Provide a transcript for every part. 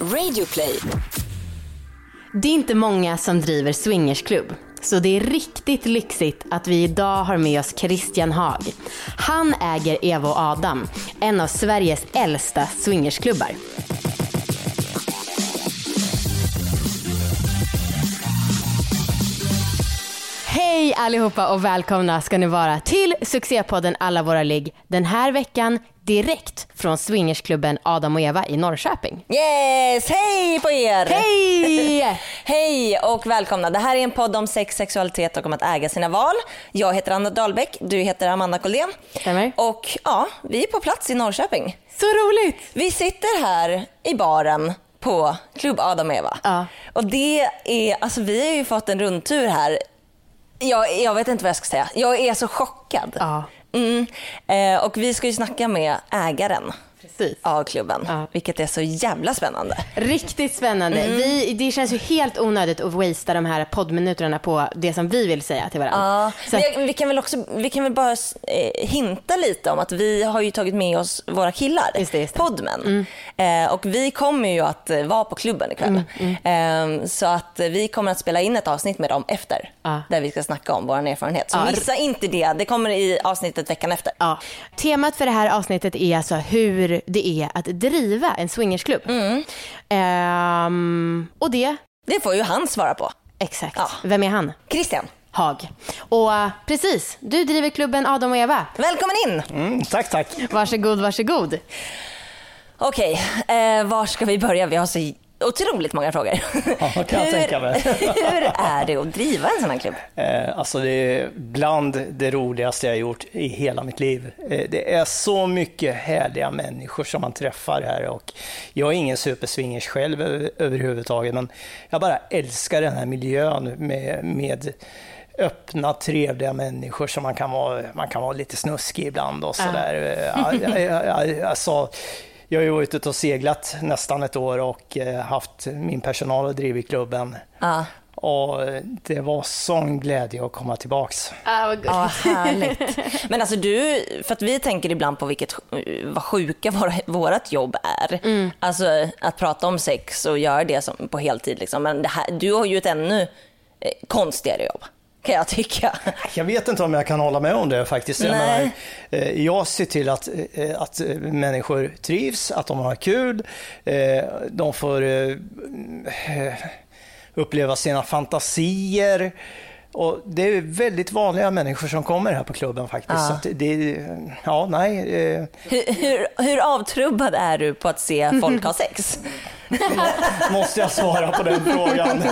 Radioplay. Det är inte många som driver swingersklubb. Så det är riktigt lyxigt att vi idag har med oss Christian Haag. Han äger Eva och Adam, en av Sveriges äldsta swingersklubbar. Allihopa och välkomna ska ni vara till succépodden Alla våra ligg. Den här veckan direkt från swingersklubben Adam och Eva i Norrköping. Yes! Hej på er! Hej! Hej och välkomna. Det här är en podd om sex, sexualitet och om att äga sina val. Jag heter Anna Dahlbäck, du heter Amanda Koldén. Stämmer. Och ja, vi är på plats i Norrköping. Så roligt! Vi sitter här i baren på Klubb Adam och Eva. Ja. Och det är, alltså vi har ju fått en rundtur här. Jag, jag vet inte vad jag ska säga. Jag är så chockad. Ja. Mm. Eh, och vi ska ju snacka med ägaren Precis. av klubben, Ja. vilket är så jävla spännande. Riktigt spännande. Mm. Vi, det känns ju helt onödigt att wastea de här poddminuterna på det som vi vill säga till varandra. Ja, jag, vi, kan väl också, vi kan väl bara eh, hinta lite om att vi har ju tagit med oss våra killar, Just det, just det. Podmen. Eh, och vi kommer ju att eh, vara på klubben ikväll. Mm, Eh, så att vi kommer att spela in ett avsnitt med dem efter, Ja. där vi ska snacka om vår erfarenhet. Så Ja. missa inte det, det kommer i avsnittet veckan efter. Temat för det här avsnittet är alltså hur det är att driva en swingersklubb. Mm. Ehm, och det, Det får ju han svara på. exakt. Ja. Vem är han? Christian, Hag. Och precis, du driver klubben Adam och Eva. välkommen in! Mm, tack, tack. Varsågod, varsågod. Okej, eh, var ska vi börja? Vi har så otroligt många frågor. Ja, kan jag hur, tänka mig. hur är det att driva en sån här klubb? Eh, alltså det är bland det roligaste jag har gjort i hela mitt liv. Eh, det är så mycket härliga människor som man träffar här och jag är ingen superswingers själv över- överhuvudtaget men jag bara älskar den här miljön med, med öppna, trevliga människor som man kan vara, man kan vara lite snuskig ibland och sådär. Alltså, jag har ju varit ute och seglat nästan ett år och eh, haft min personal och drivit klubben. Ja. Och det var sån glädje att komma tillbaks. Ah, vad Ja, härligt. Men alltså du, för att vi tänker ibland på vilket, vad sjuka våra, vårat jobb är. Alltså att prata om sex och göra det som, på heltid. Liksom. Men det här, du har ju ett ännu eh, konstigare jobb, kan jag tycka. Jag vet inte om jag kan hålla med om det faktiskt. Jag, menar, eh, jag ser till att, eh, att eh, människor trivs, att de har kul, de får uppleva sina fantasier. Och det är väldigt vanliga människor som kommer här på klubben faktiskt. Ja. Så att det, ja, nej, eh, Hur, hur, hur avtrubbad är du på att se folk ha sex? måste jag svara på den frågan.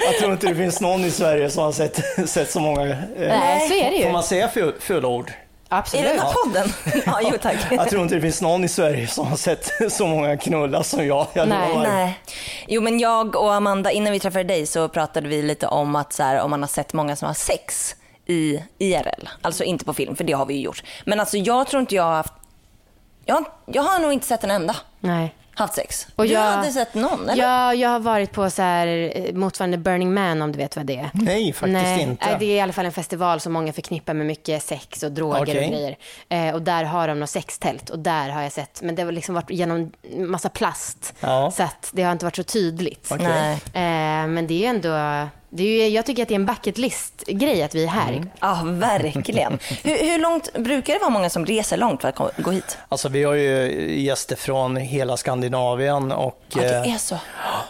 jag tror inte det finns någon i Sverige som har sett, sett så många, eh, Nej, så är det får ju. man säga full- fulla ord? I Absolut. den här podden? Ja, jo tack. Jag tror inte det finns någon i Sverige som har sett så många knullar som jag. jag Nej. Nej. Jo men jag och Amanda, innan vi träffade dig så pratade vi lite om att så här, om man har sett många som har sex i IRL. Alltså inte på film, för det har vi ju gjort. Men alltså jag tror inte jag har haft, jag, jag har nog inte sett en enda Nej. Haft sex. Och du jag- har inte sett någon eller? Ja, jag har varit på så här, eh, motsvarande Burning Man om du vet vad det är. Nej, faktiskt Nej, inte. det är i alla fall en festival som många förknippar med mycket sex och droger Okej. och grejer. Eh, och där har de något sextält och där har jag sett, men det har liksom varit genom massa plast. Ja. Så att det har inte varit så tydligt. Nej. Eh, men det är ju ändå, det är ju, jag tycker att det är en bucket list-grej att vi är här. Mm. Ja, verkligen. hur, hur långt, brukar det vara många som reser långt för att gå hit? Alltså vi har ju gäster från hela Skandinavien och Ja, det eh, är så.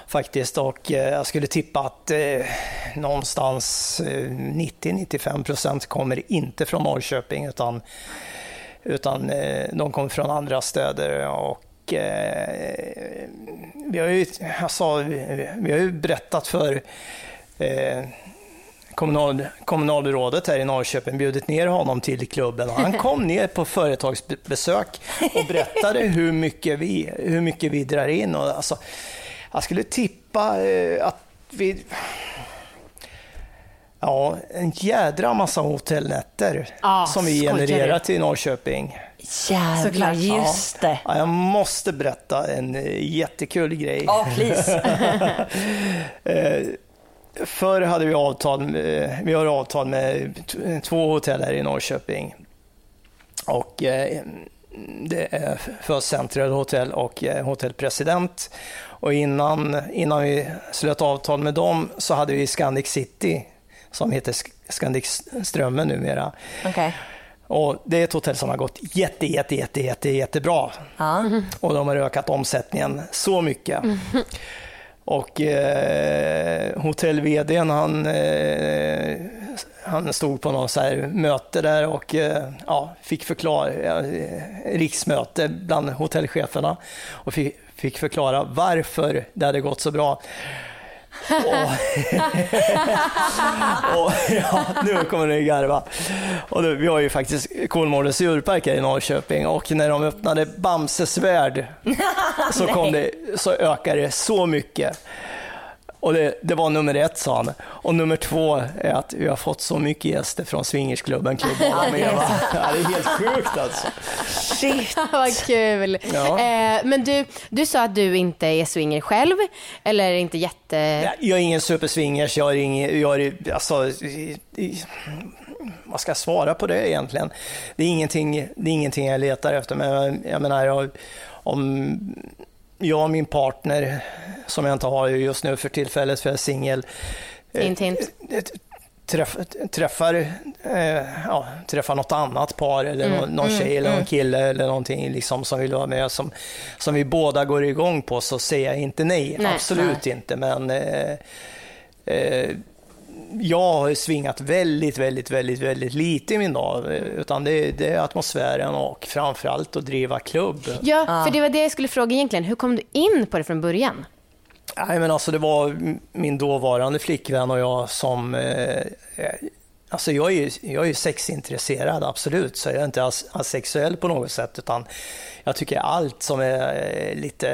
faktiskt och eh, jag skulle tippa att eh, någonstans eh, 90-95 procent kommer inte från Norrköping utan, utan eh, de kommer från andra städer och eh, vi har ju, alltså, vi har ju berättat för eh, kommunal, kommunalrådet här i Norrköping bjudit ner honom till klubben och han kom ner på företagsbesök och berättade hur mycket vi, hur mycket vi drar in. Och alltså, jag skulle tippa eh, att vi... Ja, en jädra massa hotellnätter Ah, som vi genererar till Norrköping. Jävlar, Såklart. just det. Ja, jag måste berätta en eh, jättekul grej. Ja, please. Förr hade vi avtal, med- vi har avtal med två hotell här i Norrköping. Och eh, det är för Central Hotel och eh, Hotel President. Och innan, innan vi slöt avtal med dem så hade vi Scandic City som heter Scandic Strömmen numera. Okay. Och det är ett hotell som har gått jätte, jätte, jätte, jätte, jättebra. Ja. Och de har ökat omsättningen så mycket. Och eh, hotell han, eh, han stod på något så här möte där och eh, ja, fick förklara, eh, riksmöte bland hotellcheferna och fick, fick förklara varför det hade gått så bra och, och, ja, nu kommer ni garva. Och nu, vi har ju faktiskt Kolmårdens djurpark här i Norrköping och när de öppnade Bamses värld så, kom det, så ökade det så mycket. Och det, det, var nummer ett sa han. Och nummer två är att vi har fått så mycket gäster från swingersklubben Klubb ja, det, är ja, det är helt sjukt alltså. Shit. Vad kul. Ja. Eh, men du, du sa att du inte är swinger själv, eller inte jätte... Jag är ingen superswingers, jag är ingen, jag är, alltså, vad ska jag svara på det egentligen? Det är ingenting, det är ingenting jag letar efter, men jag menar, jag, om jag och min partner, som jag inte har just nu för tillfället för jag är singel, hint, hint. Eh, träff, träffar, eh, ja, träffar något annat par eller mm, någon mm, tjej eller någon mm. kille eller någonting liksom som vill vara med som, som vi båda går igång på så säger jag inte nej, nej Absolut nej. inte. Men eh, eh, jag har svingat väldigt, väldigt, väldigt, väldigt lite i min dag. Utan det, det är atmosfären och framförallt att driva klubb. Ja, för det var det jag skulle fråga egentligen. Hur kom du in på det från början? Nej, men alltså det var min dåvarande flickvän och jag som... Eh, alltså jag är ju jag är sexintresserad, absolut, så jag är inte asexuell på något sätt. utan Jag tycker allt som är eh, lite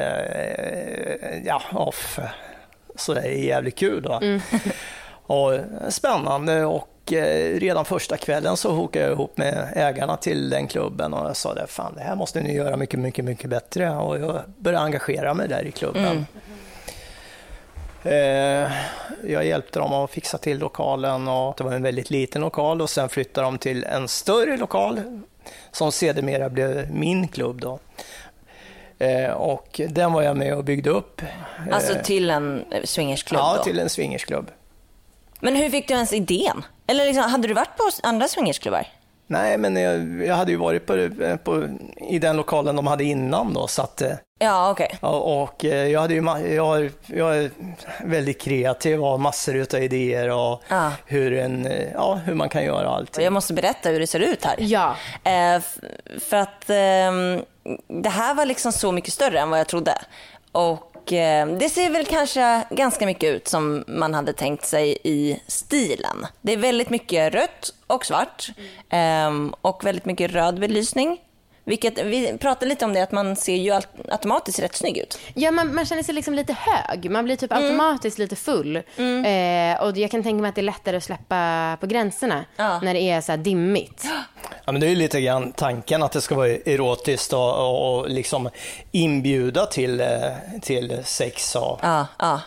eh, ja, off, så det är jävligt kul. Då. Mm. Och spännande och eh, redan första kvällen så hokade jag ihop med ägarna till den klubben och jag sa det, fan det här måste ni göra mycket, mycket, mycket bättre och jag började engagera mig där i klubben. Mm. Eh, jag hjälpte dem att fixa till lokalen och det var en väldigt liten lokal och sen flyttade de till en större lokal som sedermera blev min klubb. Då. Eh, och den var jag med och byggde upp. Alltså till en swingersklubb? Ja, då? till en swingersklubb. Men hur fick du ens idén? Eller liksom, hade du varit på andra swingersklubbar? Nej, men jag, jag, hade ju varit på, på, i den lokalen de hade innan då, så att, eh, Ja, okej. Okay. Och, och eh, jag, hade ju, jag, jag är väldigt kreativ och har massor av idéer och ja. hur, en, eh, ja, hur man kan göra allt. Jag måste berätta hur det ser ut här. Ja. Eh, för att eh, det här var liksom så mycket större än vad jag trodde. Och och eh, det ser väl kanske ganska mycket ut som man hade tänkt sig i stilen. Det är väldigt mycket rött och svart mm. och väldigt mycket röd belysning. Vilket, vi pratade lite om det, att man ser ju automatiskt rätt snygg ut. Ja, man, man känner sig liksom lite hög. Man blir typ mm. automatiskt lite full. Mm. Eh, och jag kan tänka mig att det är lättare att släppa på gränserna ja. när det är så dimmigt. Ja, men det är lite grann tanken att det ska vara erotiskt och, och, och liksom inbjuda till, eh, till sex. Och... Ja, ja.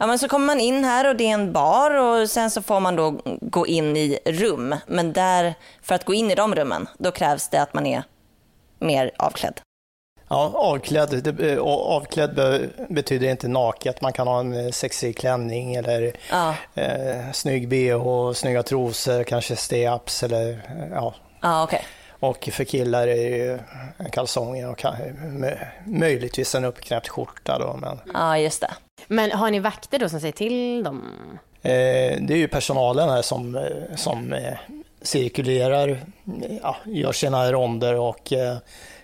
Ja, men så kommer man in här och det är en bar och sen så får man då gå in i rum. Men där, för att gå in i de rummen, då krävs det att man är mer avklädd. Ja, avklädd, avklädd betyder inte naket. Man kan ha en eh, sexig klänning eller ja. eh, snygg bh, snygga trosor, kanske steaps eller eh, ja. Ja, okay. Och för killar är det kalsonger och möjligtvis en uppknäppt skjorta. Då, men... Ja, just det. Men har ni vakter då som säger till dem? Eh, det är ju personalen här som, eh, som cirkulerar, ja, gör sina ronder och eh,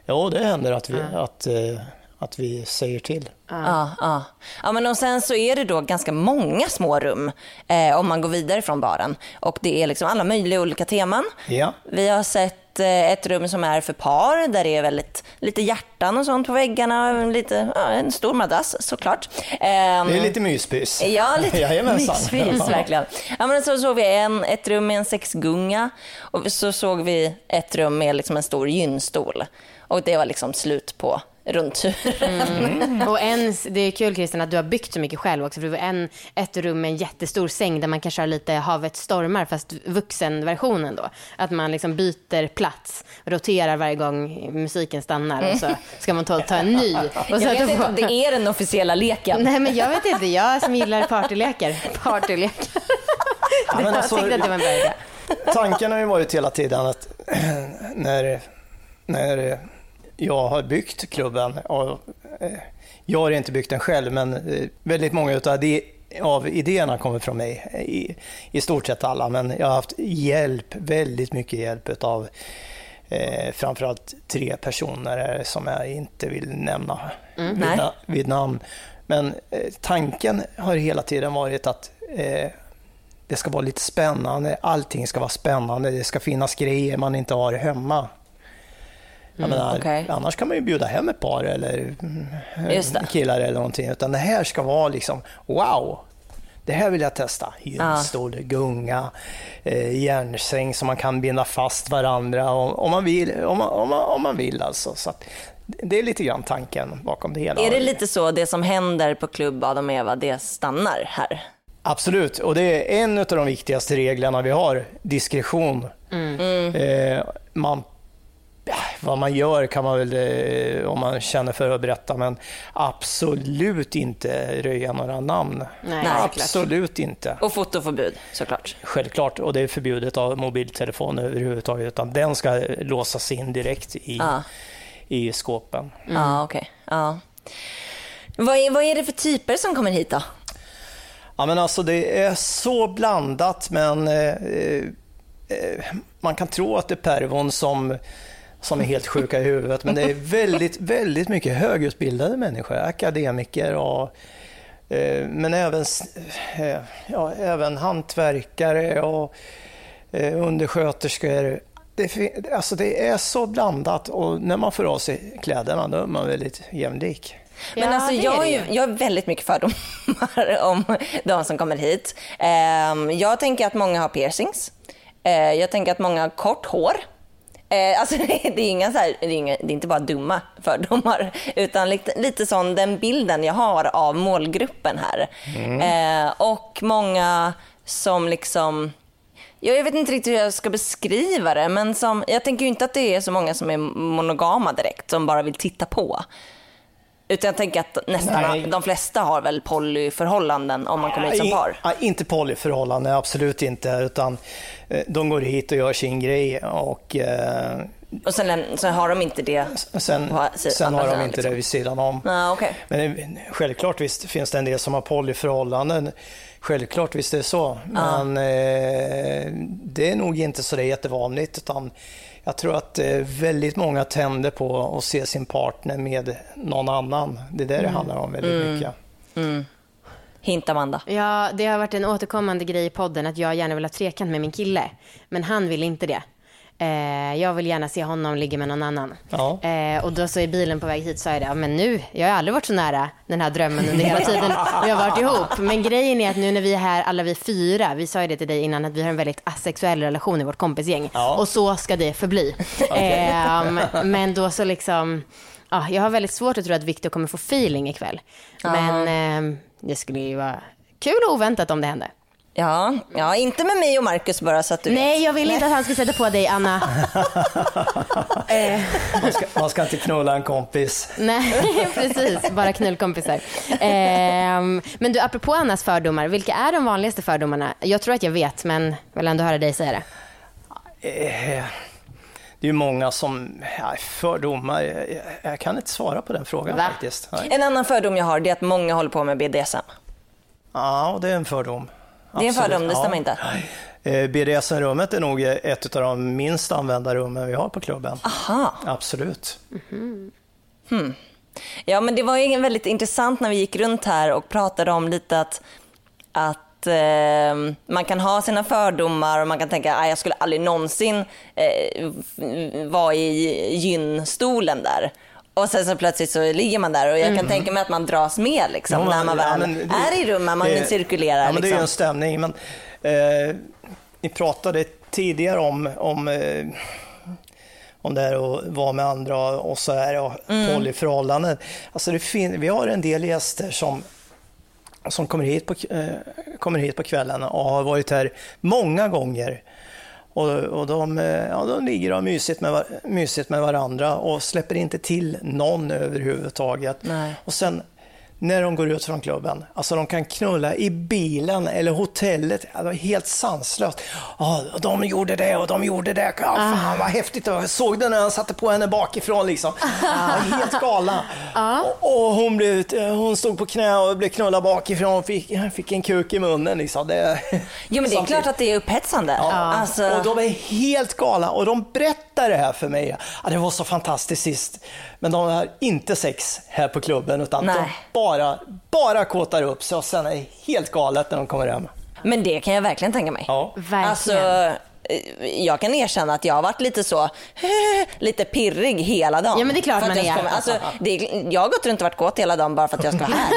ja, det händer att vi, mm. att, eh, att vi säger till. Ja, ja. ja men och sen så är det då ganska många små rum eh, om man går vidare från baren. Och det är liksom alla möjliga olika teman. Ja. Vi har sett Eh, ett, rum som är för par där det är väldigt, lite hjärtan och sånt på väggarna. Lite, ja, en stor madrass såklart. det är lite myspys. Ja, lite myspys verkligen. Ja, men så såg vi en, ett rum med en sexgunga och så såg vi ett rum med liksom en stor gynstol. Och det var liksom slut på rundtur. Mm. Och en, det är kul Christian att du har byggt så mycket själv också. För det var en, ett rum med en jättestor säng där man kanske har lite Havet stormar fast vuxenversionen då. Att man liksom byter plats, roterar varje gång musiken stannar och så ska man ta, ta en ny. Och så Jag vet inte om det är den officiella leken. Nej men jag vet inte, jag som gillar partylekar. Partylekar. Ja, jag alltså, tyckte att det var en bra idé. tanken har ju varit hela tiden att när, när jag har byggt klubben, och eh, jag har inte byggt den själv, men eh, väldigt många av idéerna kommer från mig. I, I stort sett alla, men jag har haft hjälp, väldigt mycket hjälp av eh, framförallt tre personer som jag inte vill nämna vid, nej. na, vid namn. Men eh, tanken har hela tiden varit att eh, det ska vara lite spännande, allting ska vara spännande, det ska finnas grejer man inte har hemma. Jag menar, okej. Annars kan man ju bjuda hem ett par eller mm, killar eller någonting. Utan det här ska vara liksom, wow! Det här vill jag testa. Gynstol, gunga, eh, järnsäng som man kan binda fast varandra om, om, man, vill, om, man, om, man, om man vill. Alltså. Så att, det är lite grann tanken bakom det hela. Är det lite så, det som händer på klubb Adam och Eva, det stannar här? Absolut, och det är en av de viktigaste reglerna vi har, diskretion. Eh, man, ja, vad man gör kan man väl, eh, om man känner för att berätta, men absolut inte röja några namn. Nej, såklart. absolut inte. Och fotoförbud såklart. Självklart, och det är förbjudet av mobiltelefon överhuvudtaget, utan den ska låsas in direkt i, Ja. i skåpen. Ja, okej. Ja. Vad, är, vad är det för typer som kommer hit då? Ja, men alltså det är så blandat, men eh, eh, man kan tro att det är pervon som, som är helt sjuka i huvudet, men det är väldigt, väldigt mycket högutbildade människor, akademiker och eh, men även, eh, ja, även hantverkare och eh, undersköterskor. Det, alltså det är så blandat och när man får av sig kläderna då är man väldigt jämlik. Men Ja, alltså, är jag, har ju. jag har väldigt mycket fördomar om de som kommer hit. Ehm, jag tänker att många har piercings. Eh, jag tänker att många har kort hår. Eh, alltså, det är, inga så här, det, är inga, det är inte bara dumma fördomar, utan lite, lite sån den bilden jag har av målgruppen här. Eh, och många som liksom Ja, jag vet inte riktigt hur jag ska beskriva det, men som, jag tänker inte att det är så många som är monogama direkt, som bara vill titta på. Utan jag tänker att nästan Nej. de flesta har väl polyförhållanden om man kommer hit som par. ja, inte polyförhållanden, absolut inte. Utan eh, de går hit och gör sin grej och eh, Och sen, sen har de inte det. sen, På sen har de inte liksom. det vid sidan om. Ja, okej. Men eh, självklart visst finns det en del som har polyförhållanden. Självklart visst är det så. Men eh, det är nog inte så det är jättevanligt. Utan jag tror att eh, väldigt många tänder på att se sin partner med någon annan. Det är det det handlar om väldigt mycket. Hint Amanda. Ja, det har varit en återkommande grej i podden att jag gärna vill ha trekant med min kille. Men han vill inte det. Eh, jag vill gärna se honom ligga med någon annan. Ja. Eh, och då så i bilen på väg hit sa jag det, ja, men nu, jag har aldrig varit så nära den här drömmen under hela tiden vi har varit ihop. Men grejen är att nu när vi är här, alla vi fyra, vi sa ju det till dig innan, att vi har en väldigt asexuell relation i vårt kompisgäng. Ja. Och så ska det förbli. Ehm, men då så liksom, ja, jag har väldigt svårt att tro att Victor kommer få feeling ikväll. Men ehm, det skulle ju vara kul och oväntat om det hände. Ja, ja, inte med mig och Marcus bara så att du vet. Nej, jag vill inte att han ska sätta på dig, Anna. Man, ska, man ska inte knulla en kompis. Nej, precis. Bara knullkompisar. Ehm, men du, apropå Annas fördomar, vilka är de vanligaste fördomarna? Jag tror att jag vet, men vill ändå höra dig säga det. Eh, Det är ju många som, fördomar, jag, jag kan inte svara på den frågan Va? faktiskt. Nej. En annan fördom jag har det är att många håller på med BDSM. Ja, det är en fördom. Det är en fördom, det stämmer inte. Eh, BDSM-rummet är nog ett av de minst använda rummen vi har på klubben. Aha. Absolut. Ja, men det var ju väldigt intressant när vi gick runt här och pratade om lite att, att eh, man kan ha sina fördomar och man kan tänka att jag skulle aldrig någonsin eh, vara i gynstolen där. Och sen så plötsligt så ligger man där och jag kan tänka mig att man dras med liksom, Ja, men- när man ja, väl men det- är i rummet, man det- cirkulerar. Ja, men det är ju liksom. en stämning. Men, eh, ni pratade tidigare om, om eh, om det är att vara med andra och så är det Mm. polyförhållanden. Alltså det fin- vi har en del gäster som, som kommer, hit på, eh, kommer hit på kvällen och har varit här många gånger. Och, och de, eh, ja, de ligger och har mysigt med, mysigt med varandra och släpper inte till någon överhuvudtaget. Nej. Och sen när de går ut från klubben, alltså de kan knulla i bilen eller hotellet, ja, var helt sanslöst. Ja, och de gjorde det och de gjorde det, ja, fan vad häftigt, jag såg det när han satte på henne bakifrån liksom. Ja, helt galna. Och, och hon, blev, hon stod på knä och blev knullad bakifrån och fick, fick en kuk i munnen. Liksom. Det, Jo men det är klart att det är upphetsande. Alltså, och de är helt galna och de berättar det här för mig. Ja, det var så fantastiskt sist. Men de har inte sex här på klubben utan Nej. de bara, bara kåtar upp sig och sen är helt galet när de kommer hem. Men det kan jag verkligen tänka mig. Ja. Verkligen. Alltså, jag kan erkänna att jag har varit lite så, lite pirrig hela dagen. Ja, men det är klart man jag är. ska Alltså, det jag har gått runt och varit kåt hela dagen bara för att jag ska vara här.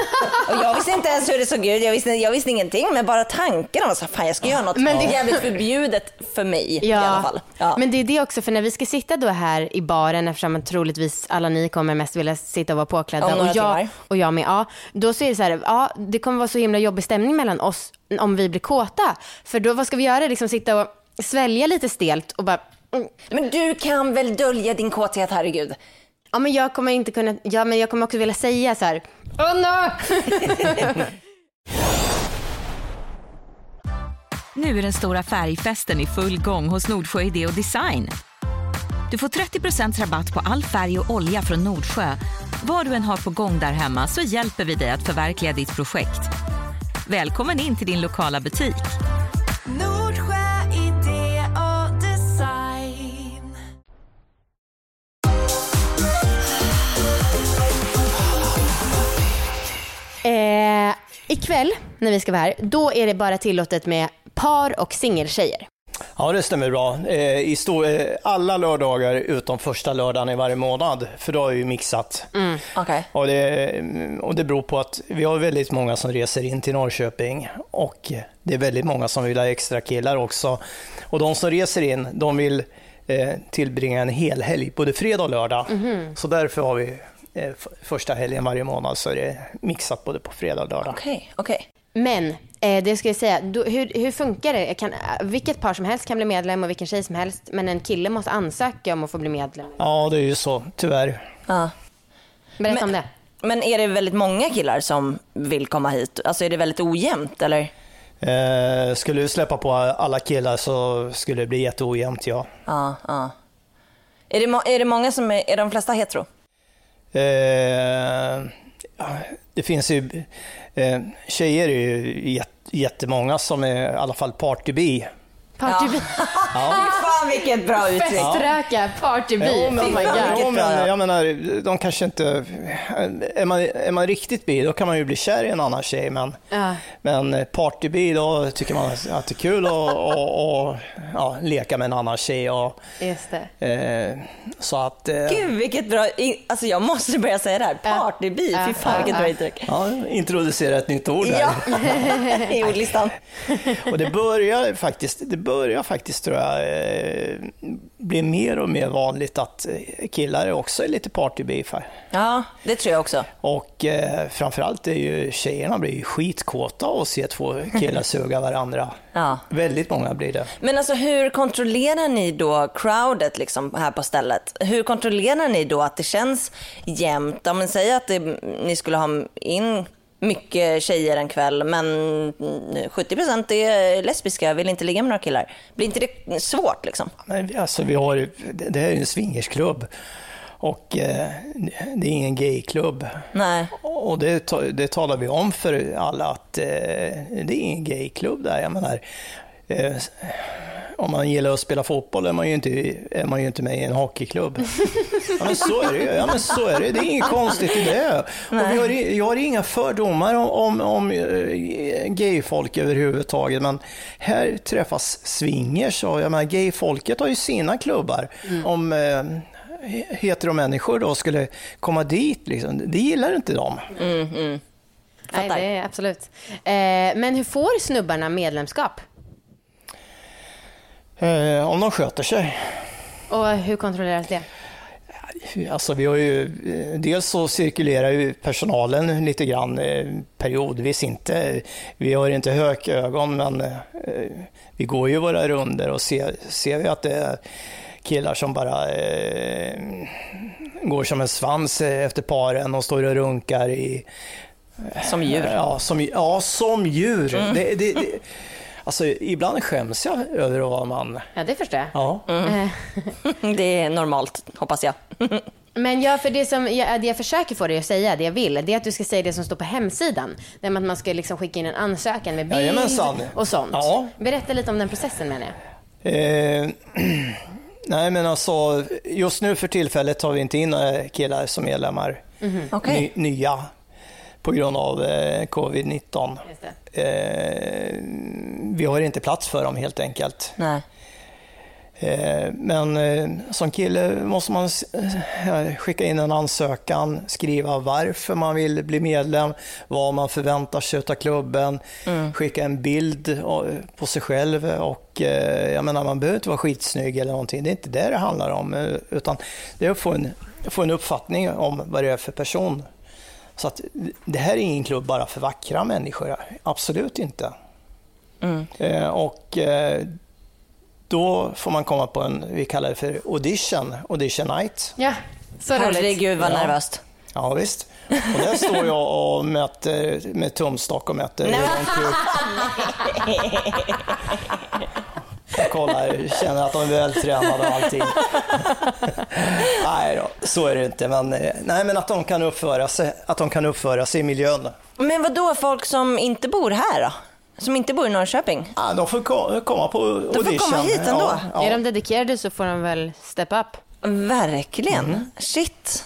Och jag visste inte ens hur det såg ut, jag visste, jag visste ingenting. Men bara tanken om att fan, jag ska göra något Men det- jävligt förbjudet för mig i alla fall. Ja. Men det är det också, för när vi ska sitta då här i baren, eftersom troligtvis alla ni kommer mest vilja sitta och vara påklädda och, jag, timmar. och jag med, ja, då så är det så här, ja, det kommer vara så himla jobbig stämning mellan oss om vi blir kåta. För då, vad ska vi göra? Liksom sitta och svälja lite stelt och bara, mm, Men du kan väl dölja din kåthet, herregud. ja men jag kommer inte kunna, ja men jag kommer också vilja säga så här, oh no! Nu är den stora färgfesten i full gång hos Nordsjö Idé och Design. Du får 30% rabatt på all färg och olja från Nordsjö. Vad du än har på gång där hemma så hjälper vi dig att förverkliga ditt projekt. Välkommen in till din lokala butik. Ikväll när vi ska vara här, då är det bara tillåtet med par och singeltjejer. Ja, det stämmer bra. Eh, I eh, alla lördagar utom första lördagen i varje månad, för då är vi mixat. Okej. Och, det, och det beror på att vi har väldigt många som reser in till Norrköping och det är väldigt många som vill ha extra killar också. Och de som reser in, de vill eh, tillbringa en hel helg, både fredag och lördag. Så därför har vi första helgen varje månad så är det mixat både på fredag och lördag. Okej, okej. Men eh, det ska jag säga, hur, hur funkar det? Kan, vilket par som helst kan bli medlem och vilken tjej som helst, men en kille måste ansöka om att få bli medlem. Ja, det är ju så, tyvärr. Ja. Berätta om det. Men är det väldigt många killar som vill komma hit? Alltså är det väldigt ojämnt eller? Eh, skulle vi släppa på alla killar så skulle det bli jätteojämnt, ja. Ja, ja. Är det, är det många som är, är de flesta hetero? Eh, det finns ju, eh, tjejer är ju jättemånga som är i alla fall partybi. Partybi. Fan vilket bra uttryck. Feströka, partybi. Jo, men, oh my god. bra. men jag menar, de kanske inte... Är man, är man riktigt bi, då kan man ju bli kär i en annan tjej. Men, Ja. men partybi, då tycker man att det är kul att och, och, ja, leka med en annan tjej. Och, Just det. eh, så att... Eh, Gud vilket bra, alltså jag måste börja säga det här. Partybi, Ja, fy fan ja, vilket ja. bra uttryck. ja, introducera ett nytt ord här. Ja, i ordlistan. Och det börjar faktiskt, det börjar faktiskt tror jag eh, bli mer och mer vanligt att eh, killar också är lite partybeefar. Ja, det tror jag också. Och eh, framförallt är ju tjejerna blir ju skitkåta av att se två killar suga varandra. Ja. Väldigt många blir det. Men alltså hur kontrollerar ni då crowdet liksom här på stället? Hur kontrollerar ni då att det känns jämnt? Om man säger att det, ni skulle ha in mycket tjejer en kväll men 70% är lesbiska, vill inte ligga med några killar. Blir inte det svårt liksom? Men alltså, vi har, det här är en swingersklubb och eh, det är ingen gayklubb. Nej. Och det, det talar vi om för alla att eh, det är ingen gayklubb där. Jag menar, eh, om man gillar att spela fotboll är man ju inte, är man ju inte med i en hockeyklubb. Ja, men så är det ju. Ja, men så är det. det är inget konstigt i det. Och vi har, jag har inga fördomar om, om, om eh, gayfolk överhuvudtaget, men här träffas swingers och jag menar, gayfolket har ju sina klubbar. Om eh, heteromänniskor då skulle komma dit, liksom, det gillar inte de. Nej, Fattar. det är absolut. Eh, men hur får snubbarna medlemskap? Eh, om de sköter sig. Och hur kontrolleras det? Alltså vi har ju, eh, dels så cirkulerar ju personalen lite grann eh, periodvis inte. Vi har inte hökögon men eh, vi går ju våra runder och ser, ser vi att det är killar som bara eh, går som en svans efter paren och står och runkar i... Som djur. Ja, som, ja, som djur. Det, det, det, alltså ibland skäms jag över att vara man. Ja, det förstår jag. Ja. Det är normalt, hoppas jag. Men ja, för det som jag, det jag försöker få dig att säga, det jag vill, det är att du ska säga det som står på hemsidan. Det med att man ska liksom skicka in en ansökan med bild Jajamensan. och sånt. Ja. Berätta lite om den processen menar jag. Eh, nej men alltså, just nu för tillfället tar vi inte in eh, killar som medlemmar. Okej. Ny, nya. På grund av eh, covid-19. Just det. Eh, vi har inte plats för dem helt enkelt. Nej. Eh, Men eh, som kille måste man eh, skicka in en ansökan, skriva varför man vill bli medlem, vad man förväntar sig av klubben, skicka en bild på sig själv och jag menar man behöver inte vara skitsnygg eller någonting, det är inte det det handlar om utan det är att få en, få en uppfattning om vad det är för person. Så att det här är ingen klubb bara för vackra människor, absolut inte. Eh, Och eh, då får man komma på en, vi kallar det för audition, audition night. Ja, så roligt. Herregud vad Ja. nervöst. Ja visst. Och där står jag och mäter med tumstock och långt Jag kollar, känner att de är vältränade och allting. nej då, så är det inte. Men, eh, nej, men att de kan uppföra sig, att de kan uppföra sig i miljön. Men vad då folk som inte bor här då? Som inte bor i Norrköping? Ja, de får ko- komma på audition. får komma hit ändå. Ja, ja. Är de dedikerade så får de väl step up. Verkligen. Shit.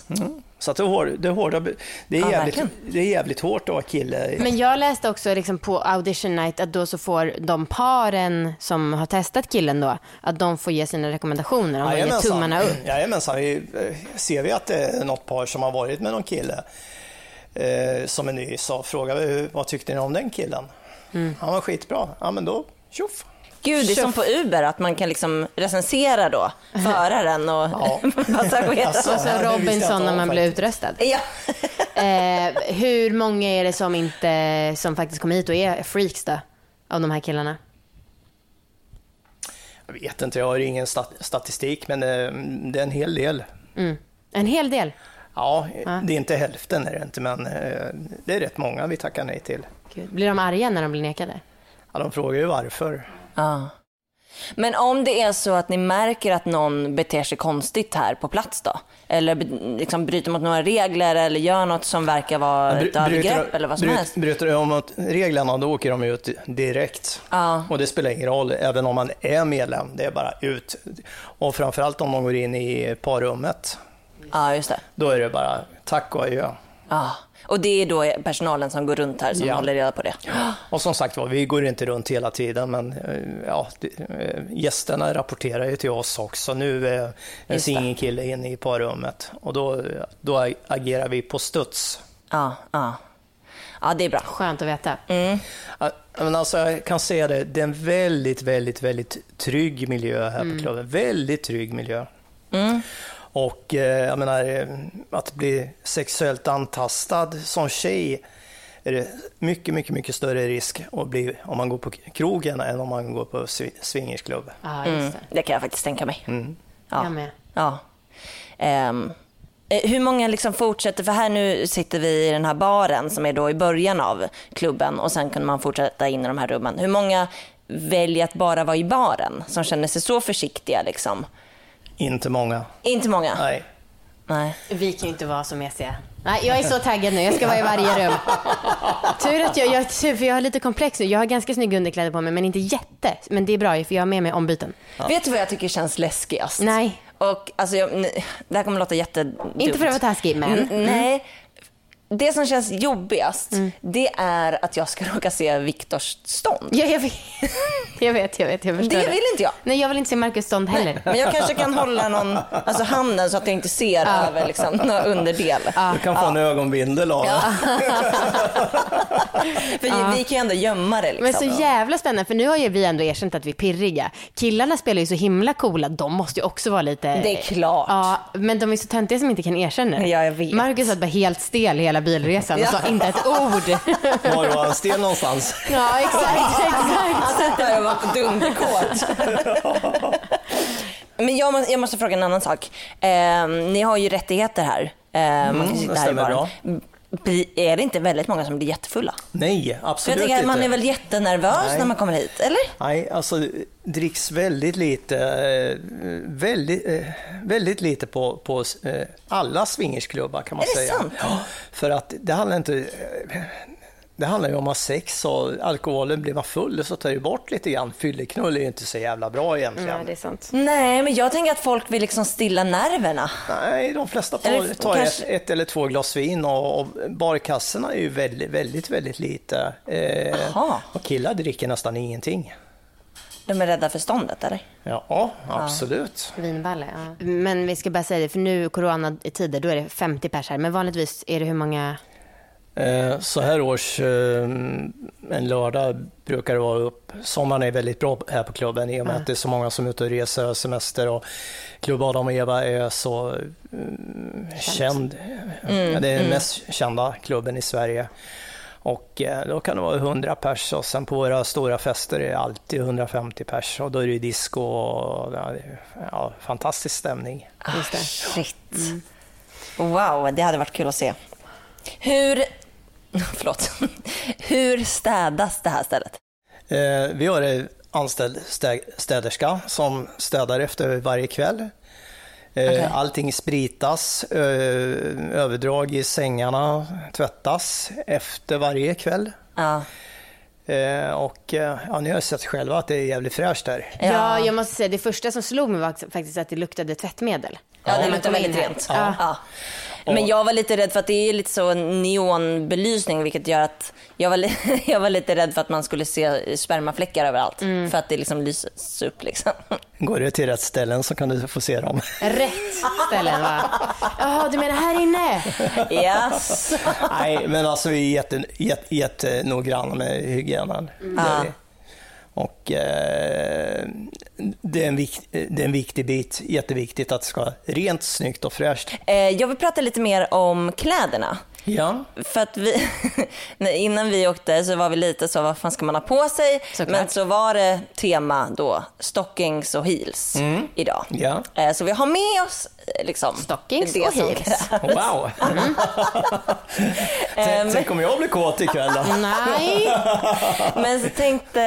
Så att det, är hår, det, är hårda, det, är Ja, jävligt, verkligen. det är jävligt hårt att vara kille. Men jag läste också liksom på audition night att då så får de paren som har testat killen då, att de får ge sina rekommendationer. De får ge tummarna upp. Jajamensan. Eh, ser vi att det är något par som har varit med någon kille eh, som är ny så frågar vi "Eh, vad tyckte ni om den killen? Mm. Han var skitbra. Ja men då, tjoff. Gud, det är som på Uber, att man kan liksom recensera då föraren och Ja. passageraren. Alltså. Och så Robinson när om man blir utröstad. Ja. Eh, hur många är det som, inte, som faktiskt kommer hit och är freaks då? Av de här killarna? Jag vet inte, jag har ingen stat- statistik men eh, det är en hel del. Mm. En hel del. Ja, det är inte hälften är det inte men eh, det är rätt många vi tackar nej till. Gud. Blir de arga när de blir nekade? Ja, de frågar ju varför. Ja. Men om det är så att ni märker att någon beter sig konstigt här på plats då? Eller liksom bryter mot några regler eller gör något som verkar vara Bry- ett övergrepp eller vad som bryt- helst? Bryter de mot reglerna då åker de ut direkt. Ja. Och det spelar ingen roll även om man är medlem, det är bara ut. Och framförallt om de går in i parrummet, Ja, just det. då är det bara tack och adjö. Ja. Och det är då personalen som går runt här som Ja. håller reda på det? Och som sagt var, vi går inte runt hela tiden men eh, ja, eh, gästerna rapporterar ju till oss också. Nu är en singelkille inne i parrummet och då, då agerar vi på studs. Ja, ja. Ja, det är bra. Skönt att veta. Ja, Men alltså, jag kan säga det, det är en väldigt, väldigt, väldigt trygg miljö här på klubben. Väldigt trygg miljö. Och eh, jag menar, eh, att bli sexuellt antastad som tjej är det mycket, mycket, mycket större risk att bli om man går på krogen än om man går på swi- swingersklubb. Ja, just Mm. det. Det kan jag faktiskt tänka mig. Ja. Jag med. Ja. Eh, hur många liksom fortsätter, för här nu sitter vi i den här baren som är då i början av klubben och sen kan man fortsätta in i de här rummen. Hur många väljer att bara vara i baren som känner sig så försiktiga liksom? Inte många. Inte många? Nej. Nej. Vi kan ju inte vara så mesiga. Nej, jag är så taggad nu. Jag ska vara i varje rum. Tur att jag, jag, tur, för jag har lite komplex nu. Jag har ganska snygga underkläder på mig, men inte jätte. Men det är bra, för jag har med mig ombyten. Vet du vad jag tycker känns läskigast? Nej. Och alltså, jag, nej, det här kommer låta jättedumt. Inte för att vara taskig, men... N- Nej. Det som känns jobbigast, det är att jag ska råka se Viktors stånd. Ja, jag vet. Jag vet, jag vet. Jag förstår Det vill inte jag. Nej, jag vill inte se Marcus stånd heller. Men jag kanske kan hålla någon, alltså handen så att jag inte ser över liksom, någon underdel. Du kan få en ögonbindel av För vi kan ju ändå gömma det liksom. Men så jävla spännande, för nu har ju vi ändå erkänt att vi är pirriga. Killarna spelar ju så himla coola, de måste ju också vara lite... Det är klart. Ja, men de är så töntiga som inte kan erkänna det. Ja, jag vet. Marcus satt bara helt stel hela bilresan och sa inte ett ord. Var var han stel någonstans? ja, exakt, exakt. Han satt där och var dunderkåt. Men jag måste, jag måste fråga en annan sak. Eh, ni har ju rättigheter här. Eh, man kan sitta det här i stämmer baren. Är det inte väldigt många som blir jättefulla? Nej, För jag absolut tänker man är väl jättenervös Nej. när man kommer hit, eller? Nej, alltså det dricks väldigt lite, eh, väldigt, eh, väldigt lite på, på eh, alla swingersklubbar kan man Är det säga. sant? Ja, för att det handlar inte, det handlar ju om att ha sex och alkoholen blir man full så tar det bort lite grann. Fylleknull är ju inte så jävla bra egentligen. Ja, det är sant. Nej, men jag tänker att folk vill liksom stilla nerverna. Nej, de flesta tar, Eller tar kanske- ett, ett eller två glas vin och, och barkassorna är ju väldigt, väldigt, väldigt lite. Eh, och killar dricker nästan ingenting. De är rädda för ståndet, eller? Ja, absolut. Vinballe, ja. Men vi ska bara säga det, för nu coronatider, då är det 50 pers här. Men vanligtvis är det hur många? Eh, Så här års, eh, en lördag brukar det vara upp. Sommaren är väldigt bra här på klubben i och med att det är så många som är ute och reser och semester och Klubb Adam och Eva är så eh, känd. Ja, det är den mest kända klubben i Sverige. Och eh, då kan det vara 100 pers och sen på våra stora fester är det alltid 150 pers och då är det disco och ja, fantastisk stämning. Det. Shit. Wow, det hade varit kul att se. Hur, förlåt, hur städas det här stället? Eh, vi har en anställd stä- städerska som städar efter varje kväll. Eh, Okej. Allting spritas, eh, överdrag i sängarna tvättas efter varje kväll. Ja. Eh, och eh, ja, ni har sett själva att det är jävligt fräscht där. Ja. jag måste säga det första som slog mig var faktiskt att det luktade tvättmedel. Ja, det luktar väldigt rent. Ja. Ja. Men jag var lite rädd för att det är lite så neonbelysning vilket gör att jag var, jag var lite rädd för att man skulle se spermafläckar överallt. För att det liksom lyses upp liksom. Går du till rätt ställen så kan du få se dem. Rätt ställen va? Jaha, du menar här inne? Yes. Nej, men alltså vi är jätte, jätte, jättenoggranna med hygienen. Det är Ja. Och eh, det, är en vikt, det är en viktig bit, jätteviktigt att det ska vara rent, snyggt och fräscht. Eh, Jag vill prata lite mer om kläderna. Ja, För att vi, innan vi åkte så var vi lite så, vad fan ska man ha på sig? Såklart. Men så var det tema då, stockings och heels idag. ja. Eh, Så vi har med oss eh, liksom, Stockings det och heels. krävs. Wow! tänk, tänk om jag blir kåt ikväll då? Nej. Men så tänkte,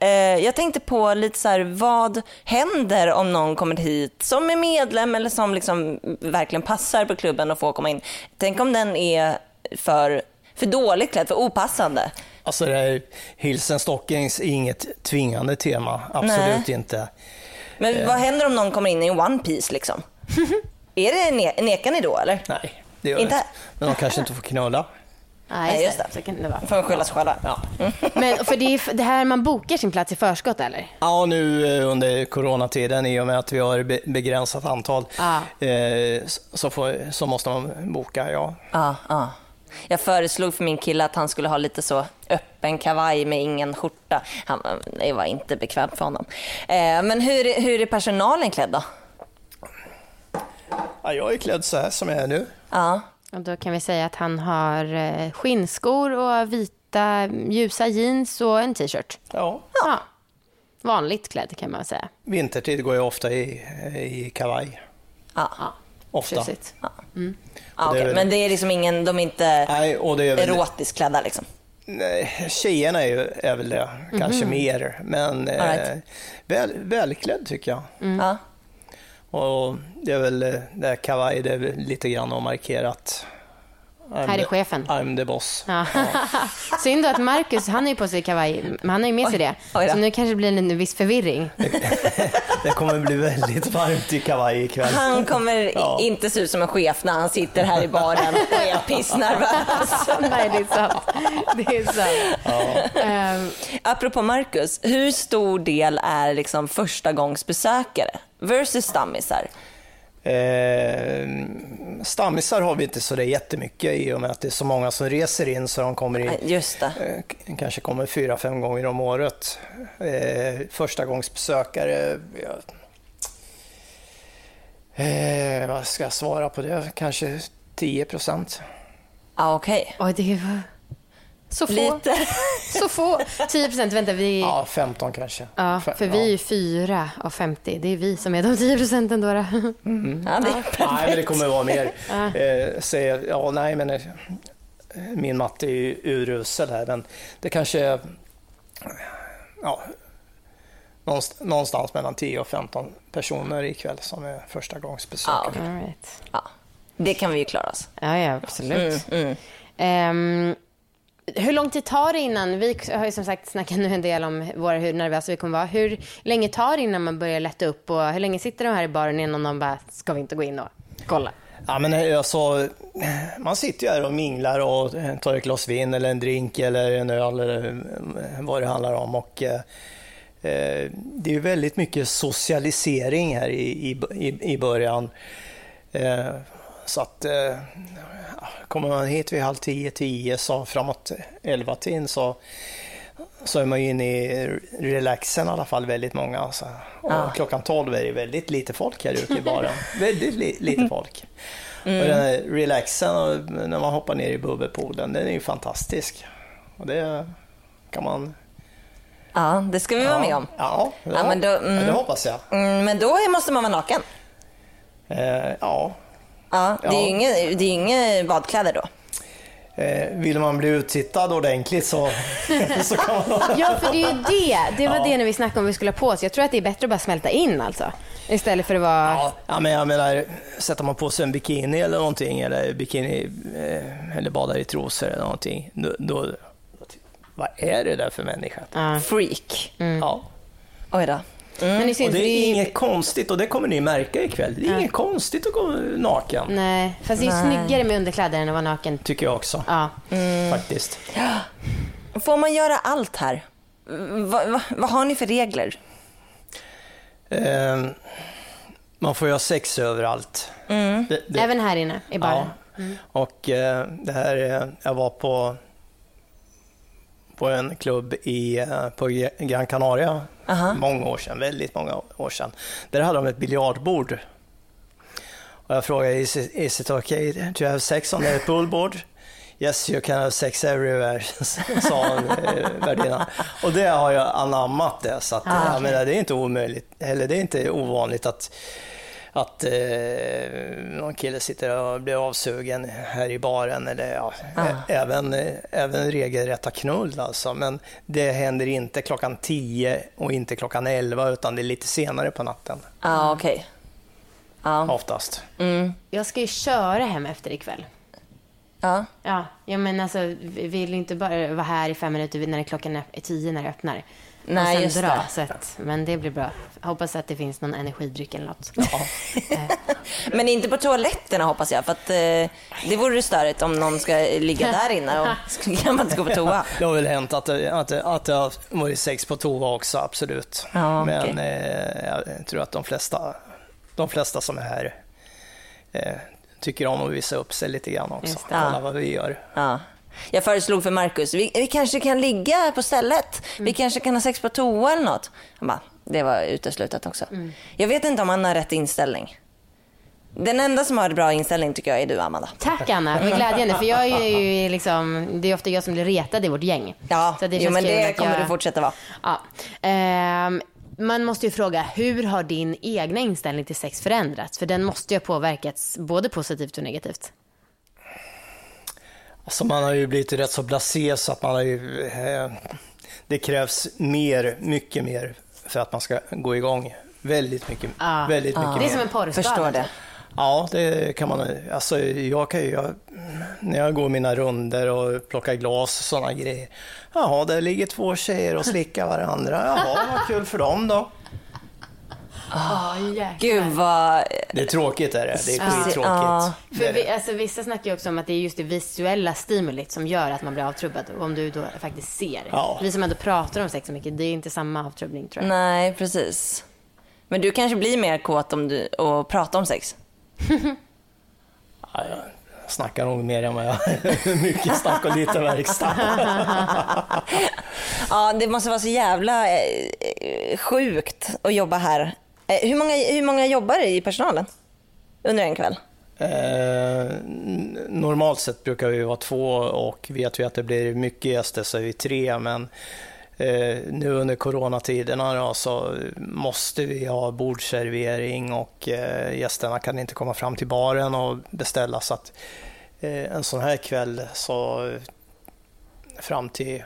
eh, jag tänkte på lite så här, vad händer om någon kommer hit som är medlem eller som liksom verkligen passar på klubben och får komma in. Tänk om den är för, för dåligt klädd, för opassande. Alltså det här Hilsen Stockings är inget tvingande tema, absolut inte. Men vad händer om någon kommer in i en one piece liksom? är det ne- nekar ni då eller? Nej, det gör Inte? inte. Men de kanske inte får knulla. Nej, just det. Så kan det vara. Får skylla sig själva? Ja. Men för det är det här man bokar sin plats i förskott eller? Ja, nu eh, under coronatiden i och med att vi har be- begränsat antal Ja. eh, så, får, så måste man boka, ja. Ja, ja. Jag föreslog för min kille att han skulle ha lite så öppen kavaj med ingen skjorta. Han, det var inte bekvämt för honom. Eh, men hur, hur är personalen klädd då? ja. Jag är klädd så här som jag är nu. Ja. Och då kan vi säga att han har eh, skinnskor och vita ljusa jeans och en t-shirt. Ja. Ja. Vanligt klädd kan man säga. Vintertid går jag ofta i, i kavaj. Ja. Ofta. Tjusigt. Ja, Och det okej. är väl- Men det är liksom ingen, de är inte Nej, och det är väl, erotiskt klädda liksom? nej, tjejerna är, ju, är väl det, kanske mer. Men eh, right. väl, välklädd tycker jag. Ja. Och det är väl eh, det här kavaj, det är lite grann och markerat. I'm Här är the- chefen. I'm the boss. Ja. Synd då att Marcus, han ju på sig kavaj, men han har ju med sig det. oj. Så nu kanske det blir en viss förvirring. Det kommer bli väldigt varmt i kavaj ikväll. Han kommer Ja. inte se ut som en chef när han sitter här i baren och är pissnervös. Nej, det är sant. Det är sant. Ehm, Apropå Marcus, hur stor del är liksom förstagångsbesökare versus stammisar? Eh, stammisar har vi inte så det jättemycket i och med att det är så många som reser in så de kommer in Just det. Eh, kanske kommer fyra, fem gånger om året. Eh, första gångs besökare, eh, vad ska jag svara på det? Kanske 10 procent. Ja, okej. Oj, det var så få. Lite. Så få. 10 procent, vänta vi... Ja. Ja, 15 kanske. Fe- för vi är ju fyra av 50. Det är vi som är de 10 procenten då. då. Ja, det är Nej, men det kommer vara mer. Eh, säger, ja, nej, men eh, min matte är ju urusel här, men det kanske är ja, någonst- någonstans mellan 10 och 15 personer ikväll som är första gångs besökare. Ja. Right. Ja, det kan vi ju klara oss. Ja, ja, absolut. Mm, Ehm, hur lång tid tar det innan, vi har ju som sagt snackat nu en del om våra, hur nervösa vi kommer vara. Hur länge tar det innan man börjar lätta upp och hur länge sitter de här i baren innan de bara, ska vi inte gå in och kolla? Ja, men eh, alltså, man sitter ju här och minglar och eh, tar ett glas vin eller en drink eller en öl eller eh, vad det handlar om. Och, eh, det är väldigt mycket socialisering här i, i, i- början. Eh, så att eh, kommer man hit vid halv tio, tio så framåt elva tiden så, så är man ju inne i relaxen i alla fall väldigt många. Alltså. Och Klockan tolv är det väldigt lite folk här ute i baren. väldigt li, lite folk. Och den här relaxen när man hoppar ner i bubbelpoolen, den är ju fantastisk. Och det kan man... Ja, det ska vi vara med om. Ja, ja, Ja, men då- mm. det hoppas jag. Mm, men då måste man vara naken. Eh, ja, Ja, det är Ja. ju inga, det är inga badkläder då. eh, vill man bli uttittad ordentligt så, så kan man... Ja, för det är ju det. Det var det när vi snackade om vi skulle ha på oss. Jag tror att det är bättre att bara smälta in alltså. Istället för att vara... Ja, ja, men jag menar, sätter man på sig en bikini eller någonting, eller bikini, eh, eller badar i trosor eller någonting, då, då, vad är det där för människa? Ja. Freak. Ja. Oj då. Syns, Och det är ju- inget konstigt, och det kommer ni märka ikväll, det är inget konstigt att gå naken, Nej, fast det är ju snyggare med underkläder än att vara naken. tycker jag också, Ja. faktiskt. Får man göra allt här? Va, va, vad har ni för regler? Eh, man får ju ha sex överallt. Det, det, Även här inne i baren. Ja. Och eh, det här, eh, jag var på, på en klubb i, eh, på Gran Canaria många år sedan, väldigt många år sedan. Där hade de ett biljardbord. Och jag frågade, is it, is it okay to have sex on the poolboard? Yes, you can have sex everywhere, sa eh, värdinnan. Och det har jag anammat det, så att, Ah, jag menar, det är inte omöjligt, eller det är inte ovanligt att att eh, någon kille sitter och blir avsugen här i baren eller ja, ä- även, eh, även regelrätta knull alltså. Men det händer inte klockan 10 och inte klockan 11 utan det är lite senare på natten Ja, okej. Ja. oftast. Jag ska ju köra hem efter ikväll. ja. Ja, ja men alltså vi vill inte bara vara här i fem minuter när klockan är tio när det öppnar. Nej, och sen dra. det. Så att, men det blir bra. Hoppas att det finns någon energidryck eller något. Men inte på toaletterna hoppas jag, för att eh, det vore störigt om någon ska ligga där inne och kan man inte gå på toa. Det har väl hänt att det, att det, att det har varit sex på toa också, absolut. Ja, Men eh, jag tror att de flesta, de flesta som är här eh, tycker om att visa upp sig lite grann också. Kolla Ja. vad vi gör. Ja. Jag föreslog för Markus, vi, vi kanske kan ligga på stället. Vi kanske kan ha sex på toa eller något. Han bara, det var uteslutet också. Jag vet inte om han har rätt inställning. Den enda som har bra inställning tycker jag är du, Amanda. Tack Anna, med glädjande. För jag är ju liksom, det är ofta jag som blir retad i vårt gäng. Ja, Så det jo, men det kommer jag- du fortsätta vara. Ja. Ehm, man måste ju fråga, hur har din egna inställning till sex förändrats? För den måste ju ha påverkats både positivt och negativt. Alltså man har ju blivit rätt så blasé så att man har ju... Eh, det krävs mer, mycket mer för att man ska gå igång. Väldigt mycket, Ja. väldigt mycket Det är mer. som en porrskada. Förstår det. Ja, det kan man. Alltså, jag kan ju, jag, när jag går mina runder och plockar glas och sådana grejer. Jaha, där ligger två tjejer och slickar varandra. Jaha, vad kul för dem då. Gud vad... Det är tråkigt är det. Det är skittråkigt. Ja. För vi, det. alltså, vissa snackar ju också om att det är just det visuella stimulit som gör att man blir avtrubbad. Om du då faktiskt ser. Ja. Vi som ändå pratar om sex så mycket, det är inte samma avtrubbning tror jag. Nej, precis. Men du kanske blir mer kåt om du och pratar om sex? Ja, jag snackar nog mer än vad jag... Mycket snack och lite verkstad. Ja, det måste vara så jävla eh, sjukt att jobba här. Eh, hur, många, hur många jobbar i personalen under en kväll? Eh, normalt sett brukar vi vara två och vet vi att det blir mycket gäster så är vi tre. Men eh, nu under coronatiderna då, så måste vi ha bordservering och eh, gästerna kan inte komma fram till baren och beställa. Så att eh, en sån här kväll så fram till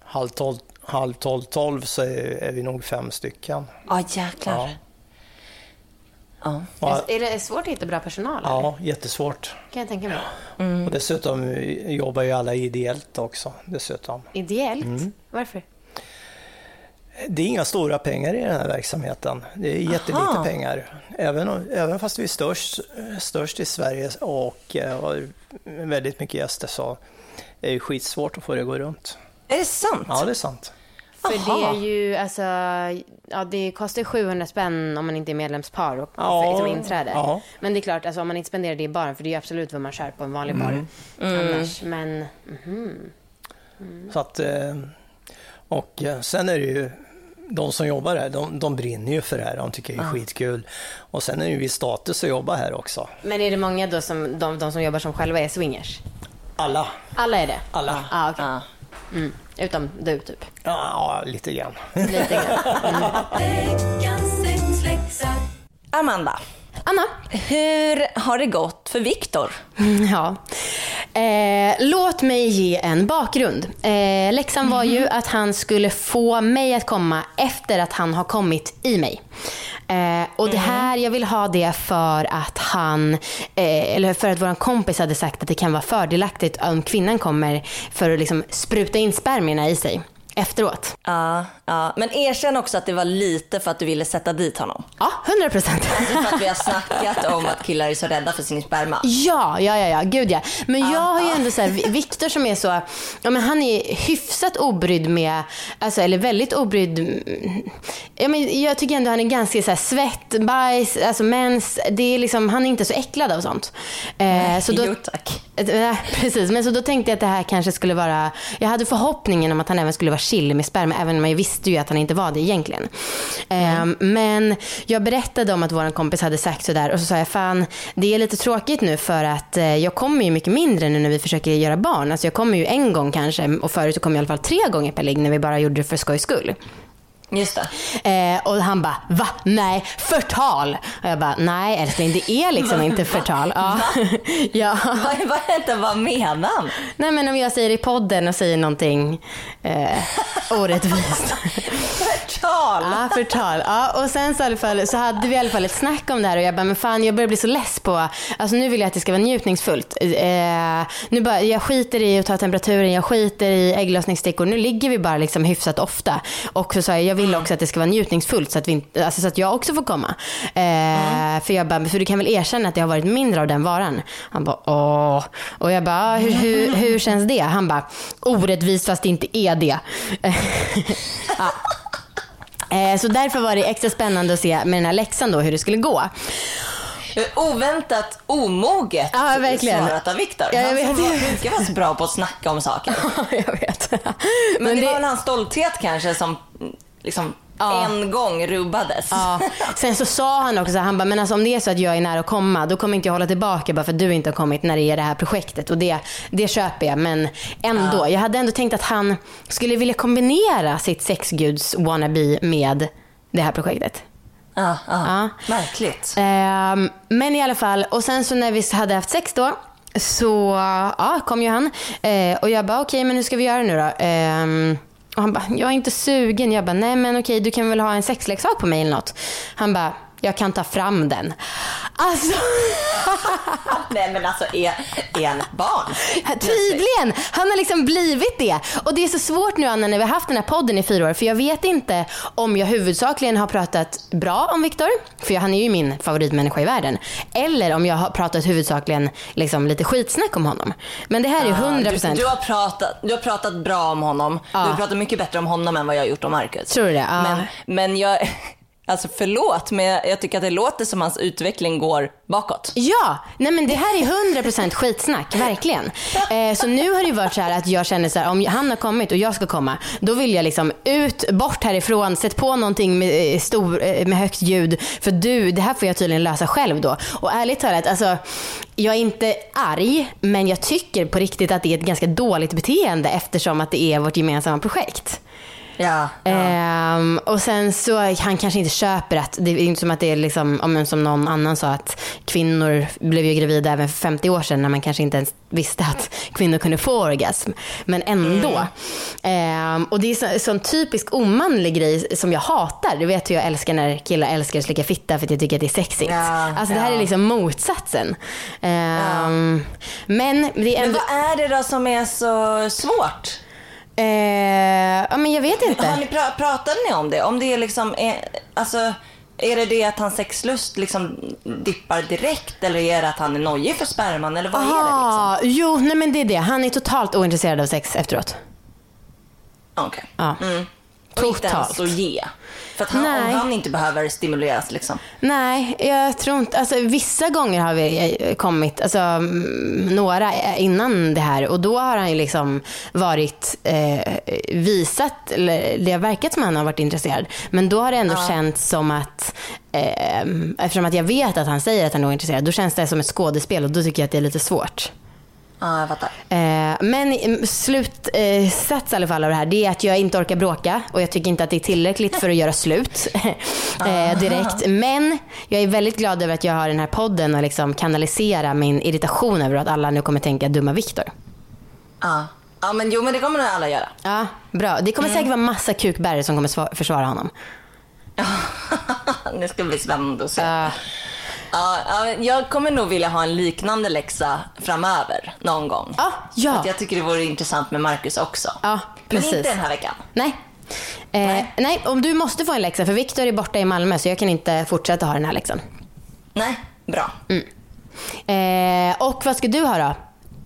halv tolv, halv tolv, tolv så är, är vi nog fem stycken. Ja, jäklar. Ja. Ja. Är det svårt att hitta bra personal? eller? ja, jättesvårt. Kan jag tänka mig. Och dessutom jobbar ju alla ideellt också. Dessutom. Ideellt? Mm. Varför? Det är inga stora pengar i den här verksamheten. Det är jättelite Aha. pengar. Även, även fast vi är störst, störst i Sverige och eh, har väldigt mycket gäster så är det skitsvårt att få det att gå runt. Är det sant? Ja, det är sant. För Aha. det är ju, alltså, ja det kostar 700 spänn om man inte är medlemspar och Ja, för liksom inträde. ja. Men det är klart, alltså, om man inte spenderar det i baren, för det är ju absolut vad man kör på en vanlig bar annars. Men, mhm. Så att, eh, och eh, sen är det ju de som jobbar här, de, de brinner ju för det här. De tycker det är skitkul. Och sen är det ju viss status att jobba här också. men är det många då som, de, de som jobbar som själva är swingers? Alla. Alla är det? Alla. Ah, okej. Ja. Mm. Utom du typ? Ja, lite grann. Lite grann. Sexläxa. Amanda, Anna? hur har det gått för Viktor? Ja. Eh, låt mig ge en bakgrund. Eh, läxan var ju att han skulle få mig att komma efter att han har kommit i mig. Eh, och det här, jag vill ha det för att han, eh, eller för att vår kompis hade sagt att det kan vara fördelaktigt om kvinnan kommer för att liksom spruta in spermierna i sig efteråt. Ja, ja. Men erkänn också att det var lite för att du ville sätta dit honom. Ja, 100 procent. För att vi har snackat om att killar är så rädda för sin sperma. Ja, ja, ja, ja, gud ja. Men jag har ju ändå så här, Viktor som är så, ja men han är hyfsat obrydd med, alltså eller väldigt obrydd, ja men jag tycker ändå han är ganska så här svett, bajs, alltså mens, det är liksom, han är inte så äcklad av sånt. Eh, så då, Jo tack. Eh, Precis, men så då tänkte jag att det här kanske skulle vara, jag hade förhoppningen om att han även skulle vara chill med sperma, även om jag visste ju att han inte var det egentligen. Ehm, men jag berättade om att vår kompis hade sagt sådär och så sa jag fan, det är lite tråkigt nu för att eh, jag kommer ju mycket mindre nu när vi försöker göra barn. Alltså jag kommer ju en gång kanske och förut så kom jag i alla fall tre gånger per ligg när vi bara gjorde det för skojs skull. Just det. Eh, och han bara, va? Nej, förtal. Och jag bara, nej älskling det är liksom inte förtal. Ja. ja. Vad, vad, vad menar han? Nej men om jag säger i podden och säger någonting eh, orättvist. Förtal? ja, förtal. Ja, och sen så, i alla fall, så hade vi i alla fall ett snack om det här och jag bara, men fan jag börjar bli så less på, alltså nu vill jag att det ska vara njutningsfullt. Eh, nu bara, jag skiter i att ta temperaturen, jag skiter i ägglossningsstickor. Nu ligger vi bara liksom hyfsat ofta. Och så sa jag, jag vill också att det ska vara njutningsfullt så att, vi, alltså, så att jag också får komma. Eh, För jag bara, för du kan väl erkänna att det har varit mindre av den varan? Han bara, åh. Och jag bara, hur, hur, hur känns det? Han bara, orättvist fast det inte är det. ja. Eh, Så därför var det extra spännande att se med den här läxan då hur det skulle gå. Oväntat omoget Ja, verkligen. svarat av Viktor. Ja, Han vet. brukar vara så bra på att snacka om saker. jag vet. Men, det, var väl hans stolthet kanske som liksom Ja. en gång rubbades. Ja. Sen så sa han också, han bara, men alltså om det är så att jag är nära att komma, då kommer inte jag hålla tillbaka bara för att du inte har kommit när det är det här projektet. Och det, det köper jag. Men ändå, jag hade ändå tänkt att han skulle vilja kombinera sitt sexguds wannabe med det här projektet. Ja, ja. Ja. Märkligt. Ehm, men i alla fall, och sen så när vi hade haft sex då, så ja, kom ju han. Eh, och jag bara, okej men hur ska vi göra nu då? Ehm, och han bara, jag är inte sugen. Jag bara, nej men okej du kan väl ha en sexleksak på mig eller något. Han bara, jag kan ta fram den. Alltså, Nej men alltså är, är han ett barn? tydligen! Han har liksom blivit det. Och det är så svårt nu Anna när vi har haft den här podden i fyra år. För jag vet inte om jag huvudsakligen har pratat bra om Viktor. För han är ju min favoritmänniska i världen. Eller om jag har pratat huvudsakligen liksom lite skitsnack om honom. Men det här är ju 100%. Du, du, har pratat, du har pratat bra om honom. Ja. Du har pratat mycket bättre om honom än vad jag har gjort om Marcus. Tror du det? Ja. Men, men jag... Alltså förlåt, men jag, tycker att det låter som hans utveckling går bakåt. Ja, nej men det här är 100% skitsnack, verkligen. Eh, så nu har det ju varit så här att jag känner så här, om han har kommit och jag ska komma, då vill jag liksom ut, bort härifrån, sätt på någonting med, eh, stor, eh, med högt ljud. För du, det här får jag tydligen lösa själv då. Och ärligt talat, alltså, jag är inte arg, men jag tycker på riktigt att det är ett ganska dåligt beteende eftersom att det är vårt gemensamma projekt. Ja. Ehm, och sen så han kanske inte köper att, det är inte som att det är liksom, om, som någon annan sa att kvinnor blev ju gravida även för 50 år sedan när man kanske inte ens visste att kvinnor kunde få orgasm. Men ändå. Ehm, och det är så, sån typisk omanlig grej som jag hatar. Du vet hur jag älskar när killar älskar att slicka fitta för att jag tycker att det är sexigt. Ja, alltså det här ja. är liksom motsatsen. Ehm, Men det är Men ändå... vad är det då som är så svårt? Eh, ja men jag vet inte. Har ni pra- pratade ni om det? Om det är liksom, är, alltså, är det det att hans sexlust liksom dippar direkt eller är det att han är nojig för sperman eller vad är det liksom? Aha, jo, nej men det är det. Han är totalt ointresserad av sex efteråt. Okej. Ja. Mm. Inte ens Totalt. att ge. För att han, Nej. om han inte behöver stimuleras liksom. Nej, jag tror inte, alltså vissa gånger har vi eh, kommit, alltså mm, några innan det här och då har han ju liksom varit eh, visat, eller det har verkat som att han har varit intresserad. Men då har det ändå känts som att, eh, eftersom att jag vet att han säger att han är ointresserad, då känns det som ett skådespel och då tycker jag att det är lite svårt. Ja, jag fattar. Eh, men mm, slutsats i alla fall av det här, det är att jag inte orkar bråka och jag tycker inte att det är tillräckligt för att göra slut eh, direkt. Men jag är väldigt glad över att jag har den här podden och liksom kanalisera min irritation över att alla nu kommer tänka dumma Viktor. Ja. ja, men jo men det kommer nog alla göra. Ja, bra. Det kommer säkert vara massa kukbärare som kommer sva- försvara honom. det ska bli spännande att se. Ja. Ja, ja, jag kommer nog vilja ha en liknande läxa framöver någon gång. Ja, ja. För att jag tycker det vore intressant med Marcus också. Ja, precis. Men inte den här veckan. Nej. Eh, Nej. nej, om du måste få en läxa för Viktor är borta i Malmö så jag kan inte fortsätta ha den här läxan. Nej, bra. Eh, och vad ska du ha då?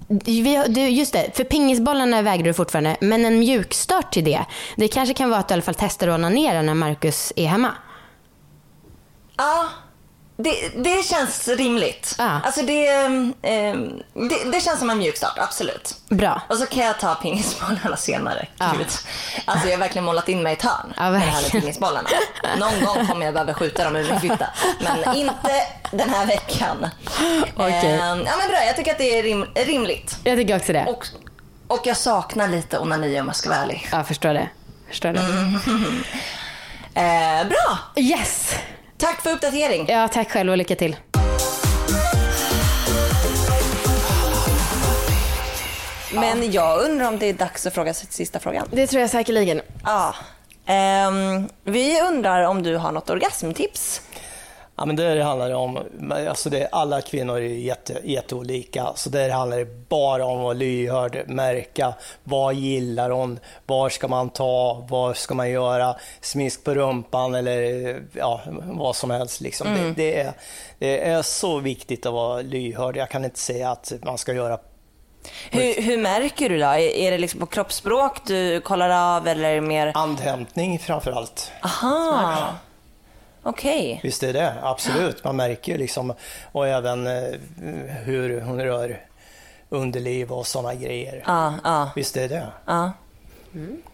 Vi, du, just det, för pingisbollarna vägrar du fortfarande. Men en mjukstart till det. Det kanske kan vara att du i alla fall testar att onanera när Marcus är hemma. Ja, det, det känns rimligt. Ja. Alltså det, eh, det, det känns som en mjukstart, absolut. Bra. Och så kan jag ta pingisbollarna senare. Gud. Alltså jag har verkligen målat in mig i ett hörn Ja, med det här pingisbollarna. Någon gång kommer jag behöva skjuta dem ur min fitta. Men inte den här veckan. Okej. Eh, ja men bra, jag tycker att det är rim, rimligt. Jag tycker också det. Och, och jag saknar lite onani om jag ska vara ärlig. Ja, förstår det. Förstår det. Eh, bra, Yes! Tack för uppdatering. Ja, tack själv och lycka till. Men jag undrar om det är dags att fråga sista frågan. Det tror jag säkerligen. Ja. Ehm, vi undrar om du har något orgasmtips? Ja, men det handlar om, alltså det, alla kvinnor är jätte, jätteolika, så där handlar det bara om att vara lyhörd, märka vad gillar hon, var ska man ta, vad ska man göra, smisk på rumpan eller ja, vad som helst. Liksom. Det, det, är, det är så viktigt att vara lyhörd. Jag kan inte säga att man ska göra Hur, hur märker du då? Är, det liksom på kroppsspråk du kollar av eller mer... andhämtning framför allt. Aha. Okej. Visst är det, absolut. Man märker ju liksom, och även eh, hur hon rör underliv och sådana grejer. Ja, ja, Visst är det. ja.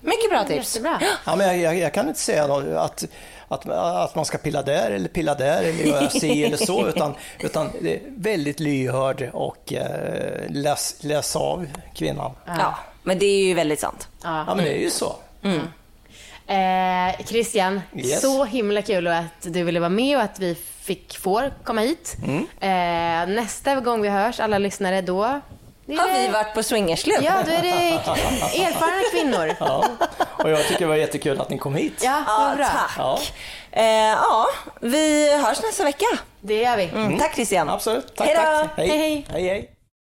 Mycket bra tips. Jättebra. Ja, men jag, jag, jag kan inte säga att, att, att man ska pilla där eller pilla där eller göra si eller så, utan, utan det är väldigt lyhörd och eh, läs, läs av kvinnan. Ja, men det är ju väldigt sant. Ja, men det är ju så. Eh, Christian, Yes. så himla kul att du ville vara med och att vi fick, får komma hit. Eh, nästa gång vi hörs, alla lyssnare, då... det Har vi varit på swingersklubb? Ja, då är det erfarna kvinnor. Ja. Och jag tycker det var jättekul att ni kom hit. Ja, bra. tack. Ja, Eh, ja, vi hörs nästa vecka. Det gör vi. Mm. Tack Christian. absolut. Tack, Hej då. tack. Hej, hej. hej, hej.